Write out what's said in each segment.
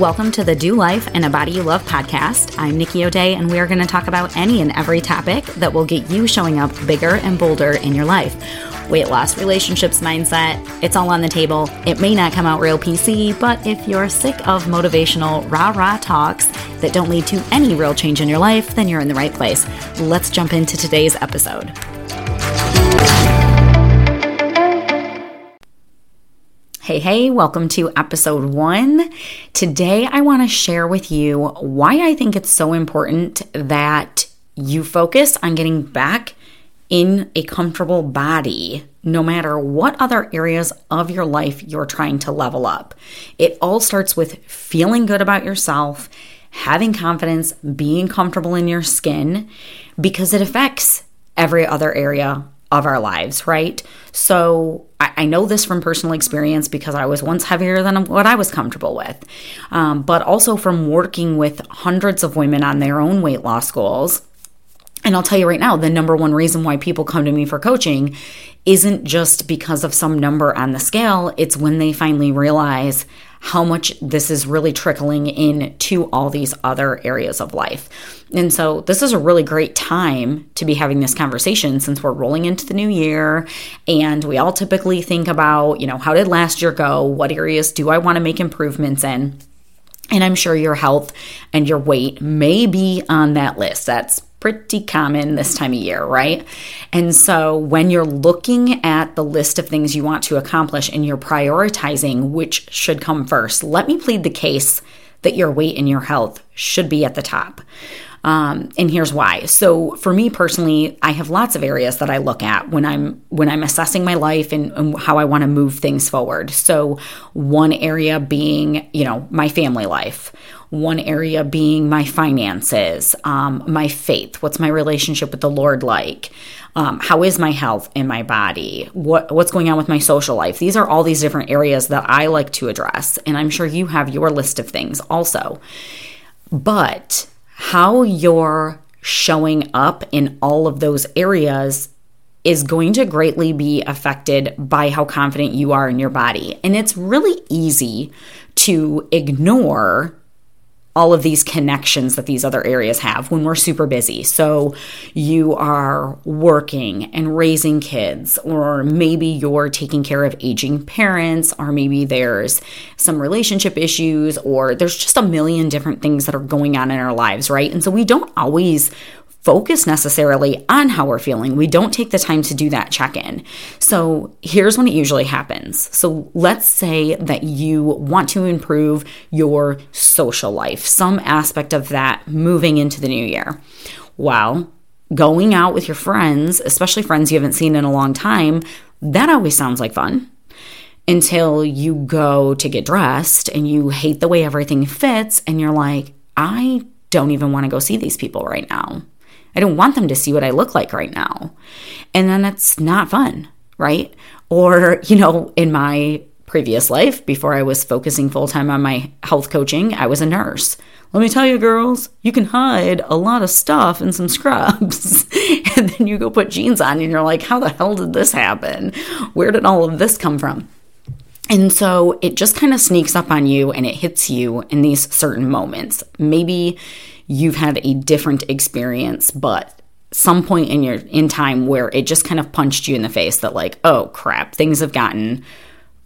Welcome to the Do Life and a Body You Love podcast. I'm Nikki O'Dea, and we are going to talk about any and every topic that will get you showing up bigger and bolder in your life. Weight loss, relationships, mindset, it's all on the table. It may not come out real PC, but if you're sick of motivational rah rah talks that don't lead to any real change in your life, then you're in the right place. Let's jump into today's episode. Hey, hey, welcome to episode one. Today, I want to share with you why I think it's so important that you focus on getting back in a comfortable body, no matter what other areas of your life you're trying to level up. It all starts with feeling good about yourself, having confidence, being comfortable in your skin, because it affects every other area of our lives, right? So I, I, know this from personal experience because I was once heavier than what I was comfortable with, um, but also from working with hundreds of women on their own weight loss goals. And I'll tell you right now, the number one reason why people come to me for coaching isn't just because of some number on the scale, it's when they finally realize how much this is really trickling into all these other areas of life. And so, this is a really great time to be having this conversation since we're rolling into the new year. And we all typically think about, you know, how did last year go? What areas do I want to make improvements in? And I'm sure your health and your weight may be on that list. That's pretty common this time of year, right? And so when you're looking at the list of things you want to accomplish and you're prioritizing which should come first, let me plead the case that your weight and your health should be at the top. Um, and here's why. So for me personally, I have lots of areas that I look at when I'm when I'm assessing my life and, and how I want to move things forward. So one area being, you know, my family life one area being my finances, um, my faith. What's my relationship with the Lord like? Um, how is my health in my body? What what's going on with my social life? These are all these different areas that I like to address, and I'm sure you have your list of things also. But how you're showing up in all of those areas is going to greatly be affected by how confident you are in your body. And it's really easy to ignore all of these connections that these other areas have when we're super busy. So you are working and raising kids, or maybe you're taking care of aging parents, or maybe there's some relationship issues, or there's just a million different things that are going on in our lives, right? And so we don't always focus necessarily on how we're feeling. We don't take the time to do that check in. So here's when it usually happens. So let's say that you want to improve your social life, some aspect of that moving into the new year. Well, going out with your friends, especially friends you haven't seen in a long time, that always sounds like fun until you go to get dressed and you hate the way everything fits and you're like, I don't even want to go see these people right now. I don't want them to see what I look like right now. And then it's not fun, right? Or, you know, in my previous life, before I was focusing full time on my health coaching, I was a nurse. Let me tell you, girls, you can hide a lot of stuff in some scrubs. and then you go put jeans on and you're like, how the hell did this happen? Where did all of this come from? And so it just kind of sneaks up on you and it hits you in these certain moments. Maybe you've had a different experience, but some point in your in time where it just kind of punched you in the face that like, oh crap, things have gotten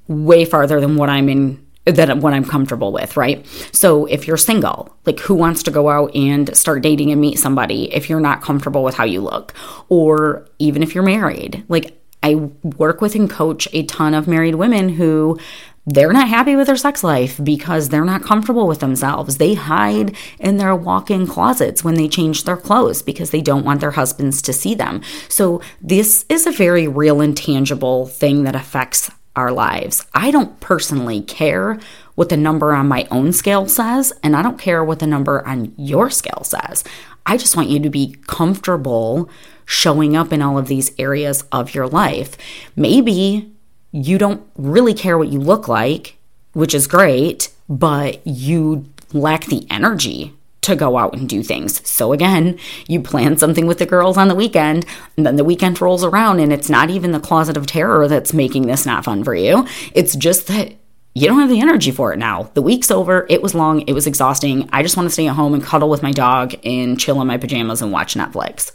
way farther than what I'm in than what I'm comfortable with, right? So if you're single, like who wants to go out and start dating and meet somebody if you're not comfortable with how you look? Or even if you're married, like I work with and coach a ton of married women who they're not happy with their sex life because they're not comfortable with themselves. They hide in their walk in closets when they change their clothes because they don't want their husbands to see them. So, this is a very real and tangible thing that affects our lives. I don't personally care what the number on my own scale says, and I don't care what the number on your scale says. I just want you to be comfortable showing up in all of these areas of your life. Maybe you don't really care what you look like, which is great, but you lack the energy to go out and do things. So again, you plan something with the girls on the weekend, and then the weekend rolls around and it's not even the closet of terror that's making this not fun for you. It's just that you don't have the energy for it now. The week's over. It was long. It was exhausting. I just want to stay at home and cuddle with my dog and chill in my pajamas and watch Netflix.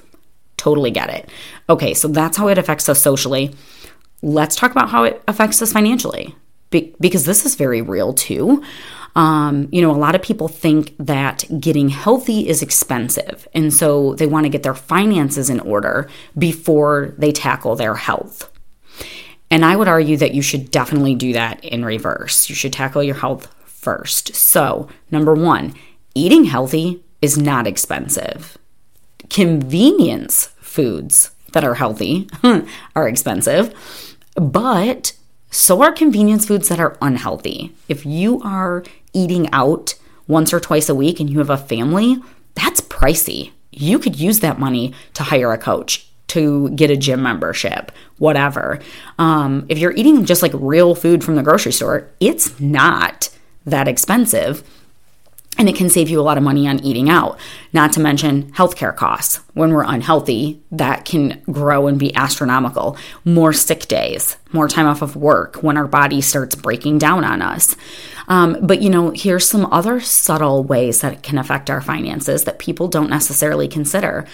Totally get it. Okay, so that's how it affects us socially. Let's talk about how it affects us financially Be- because this is very real too. Um, you know, a lot of people think that getting healthy is expensive. And so they want to get their finances in order before they tackle their health. And I would argue that you should definitely do that in reverse. You should tackle your health first. So, number one, eating healthy is not expensive. Convenience foods that are healthy are expensive, but so are convenience foods that are unhealthy. If you are eating out once or twice a week and you have a family, that's pricey. You could use that money to hire a coach to get a gym membership, whatever. Um, if you're eating just like real food from the grocery store, it's not that expensive. And it can save you a lot of money on eating out, not to mention healthcare costs. When we're unhealthy, that can grow and be astronomical. More sick days, more time off of work when our body starts breaking down on us. Um, but you know, here's some other subtle ways that it can affect our finances that people don't necessarily consider.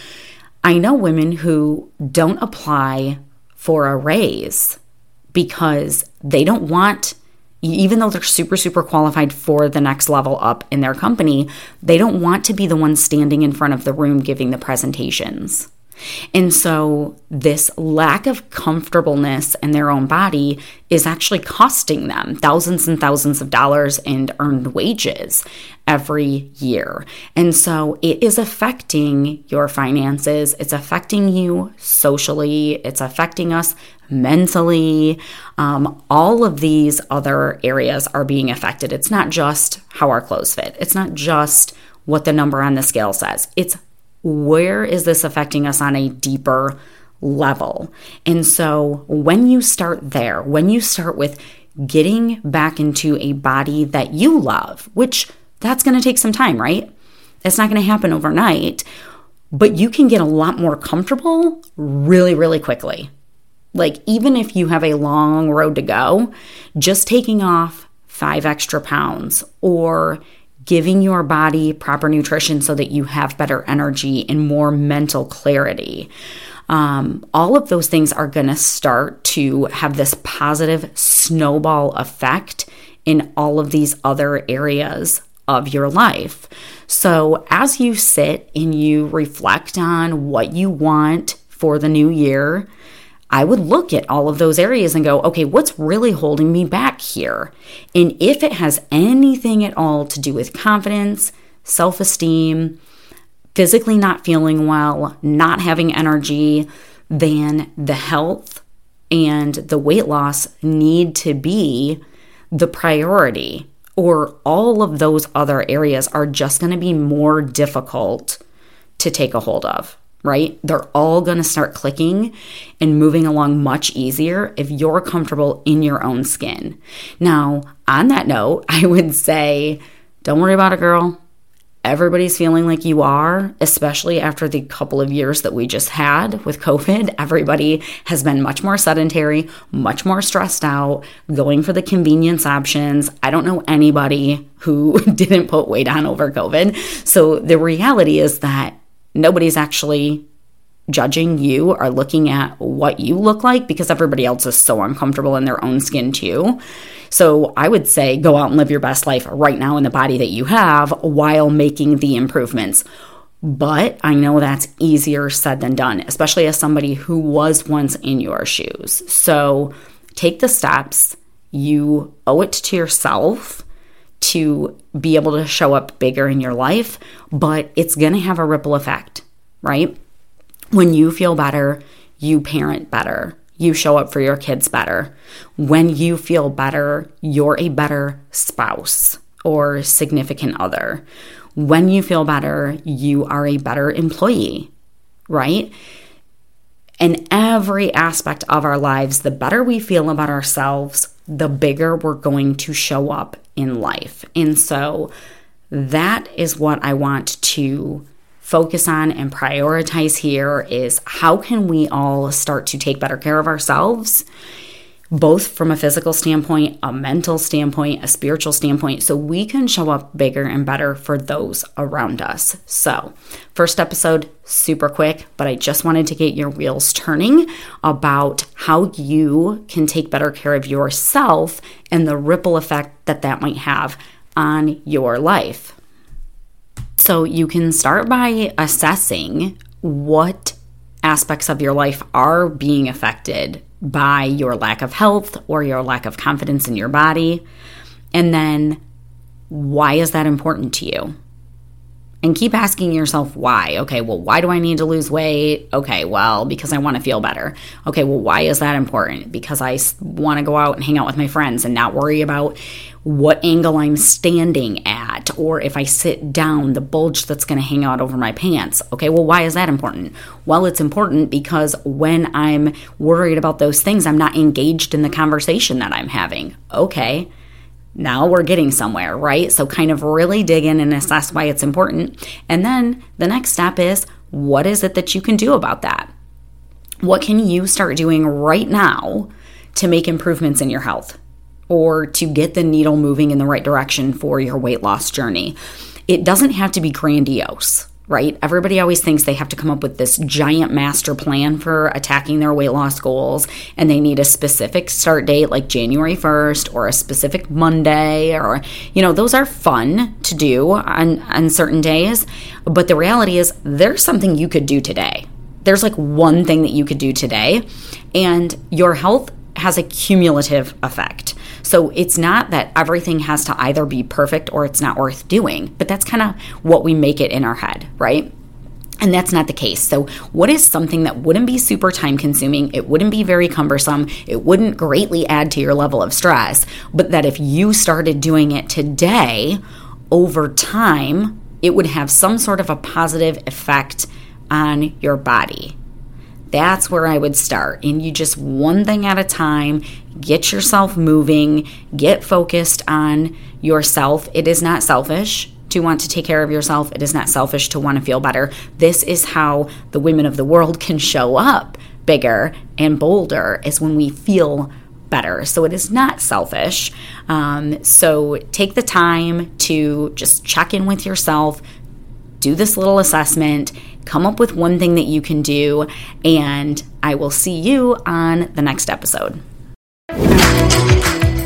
I know women who don't apply for a raise because they don't want, even though they're super, super qualified for the next level up in their company, they don't want to be the one standing in front of the room giving the presentations. And so, this lack of comfortableness in their own body is actually costing them thousands and thousands of dollars in earned wages every year. And so, it is affecting your finances, it's affecting you socially, it's affecting us mentally. Um, all of these other areas are being affected. It's not just how our clothes fit, it's not just what the number on the scale says, it's where is this affecting us on a deeper level? And so when you start there, when you start with getting back into a body that you love, which that's going to take some time, right? It's not going to happen overnight, but you can get a lot more comfortable really, really quickly. Like, even if you have a long road to go, just taking off five extra pounds or giving your body proper nutrition so that you have better energy and more mental clarity. Um, all of those things are going to start to have this positive snowball effect in all of these other areas of your life. So, as you sit and you reflect on what you want for the new year, I would look at all of those areas and go, okay, what's really holding me back here? And if it has anything at all to do with confidence, self esteem, physically not feeling well, not having energy, then the health and the weight loss need to be the priority, or all of those other areas are just going to be more difficult to take a hold of right? They're all going to start clicking and moving along much easier if you're comfortable in your own skin. Now, on that note, I would say don't worry about it, girl. Everybody's feeling like you are, especially after the couple of years that we just had with COVID. Everybody has been much more sedentary, much more stressed out, going for the convenience options. I don't know anybody who didn't put weight on over COVID. So the reality is that nobody's actually judging you or looking at what you look like because everybody else is so uncomfortable in their own skin too. So I would say go out and live your best life right now in the body that you have while making the improvements. But I know that's easier said than done, especially as somebody who was once in your shoes. So take the steps. You owe it to yourself to be able to show up bigger in your life, but it's going to have a ripple effect, right? When you feel better, you parent better. You show up for your kids better. When you feel better, you're a better spouse or significant other. When you feel better, you are a better employee, right? In every aspect of our lives, the better we feel about ourselves, the bigger we're going to show up in life. And so that is what I want to focus on and prioritize here is how can we all start to take better care of ourselves both from a physical standpoint, a mental standpoint, a spiritual standpoint, so we can show up bigger and better for those around us. So, first episode, super quick, but I just wanted to get your wheels turning about how you can take better care of yourself and the ripple effect that that might have on your life. So, you can start by assessing what aspects of your life are being affected by your lack of health or your lack of confidence in your body. And then, why is that important to you? And keep asking yourself why. Okay, well, why do I need to lose weight? Okay, well, because I want to feel better. Okay, well, why is that important? Because I want to go out and hang out with my friends and not worry about what angle I'm standing at, or if I sit down, the bulge that's going to hang out over my pants. Okay, well, why is that important? Well, it's important because when I'm worried about those things, I'm not engaged in the conversation that I'm having. Okay now we're getting somewhere, right? So, kind of really dig in and assess why it's important. And then the next step is what is it that you can do about that? What can you start doing right now to make improvements in your health or to get the needle moving in the right direction for your weight loss journey? It doesn't have to be grandiose right? Everybody always thinks they have to come up with this giant master plan for attacking their weight loss goals, and they need a specific start date like January 1st or a specific Monday, or, you know, those are fun to do on, on certain days. But the reality is, there's something you could do today. There's like one thing that you could do today, and your health has a cumulative effect. So it's not that everything has to either be perfect or it's not worth doing, but that's kind of what we make it in our head, right? And that's not the case. So, what is something that wouldn't be super time consuming? It wouldn't be very cumbersome. It wouldn't greatly add to your level of stress, but that if you started doing it today, over time, it would have some sort of a positive effect on your body. That's where I would start. And you just one thing at a time, get yourself moving, get focused on yourself. It is not selfish to want to take care of yourself. It is not selfish to want to feel better. This is how the women of the world can show up bigger and bolder, is when we feel better. So it is not selfish. Um, so take the time to just check in with yourself, do this little assessment, come up with one thing that you can do, and I will see you on the next episode.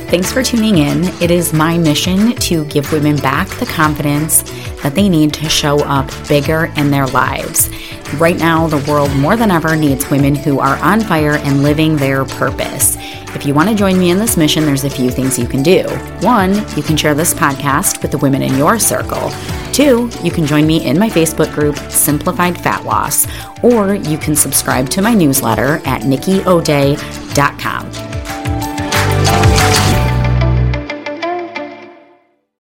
Thanks for tuning in. It is my mission to give women back the confidence that they need to show up bigger in their lives. Right now, the world more than ever needs women who are on fire and living their purpose. If you want to join me in this mission, there's a few things you can do. One, you can share this podcast with the women in your circle. Two, you can join me in my Facebook group, Simplified Fat Loss, or you can subscribe to my newsletter at nikkiodea.com.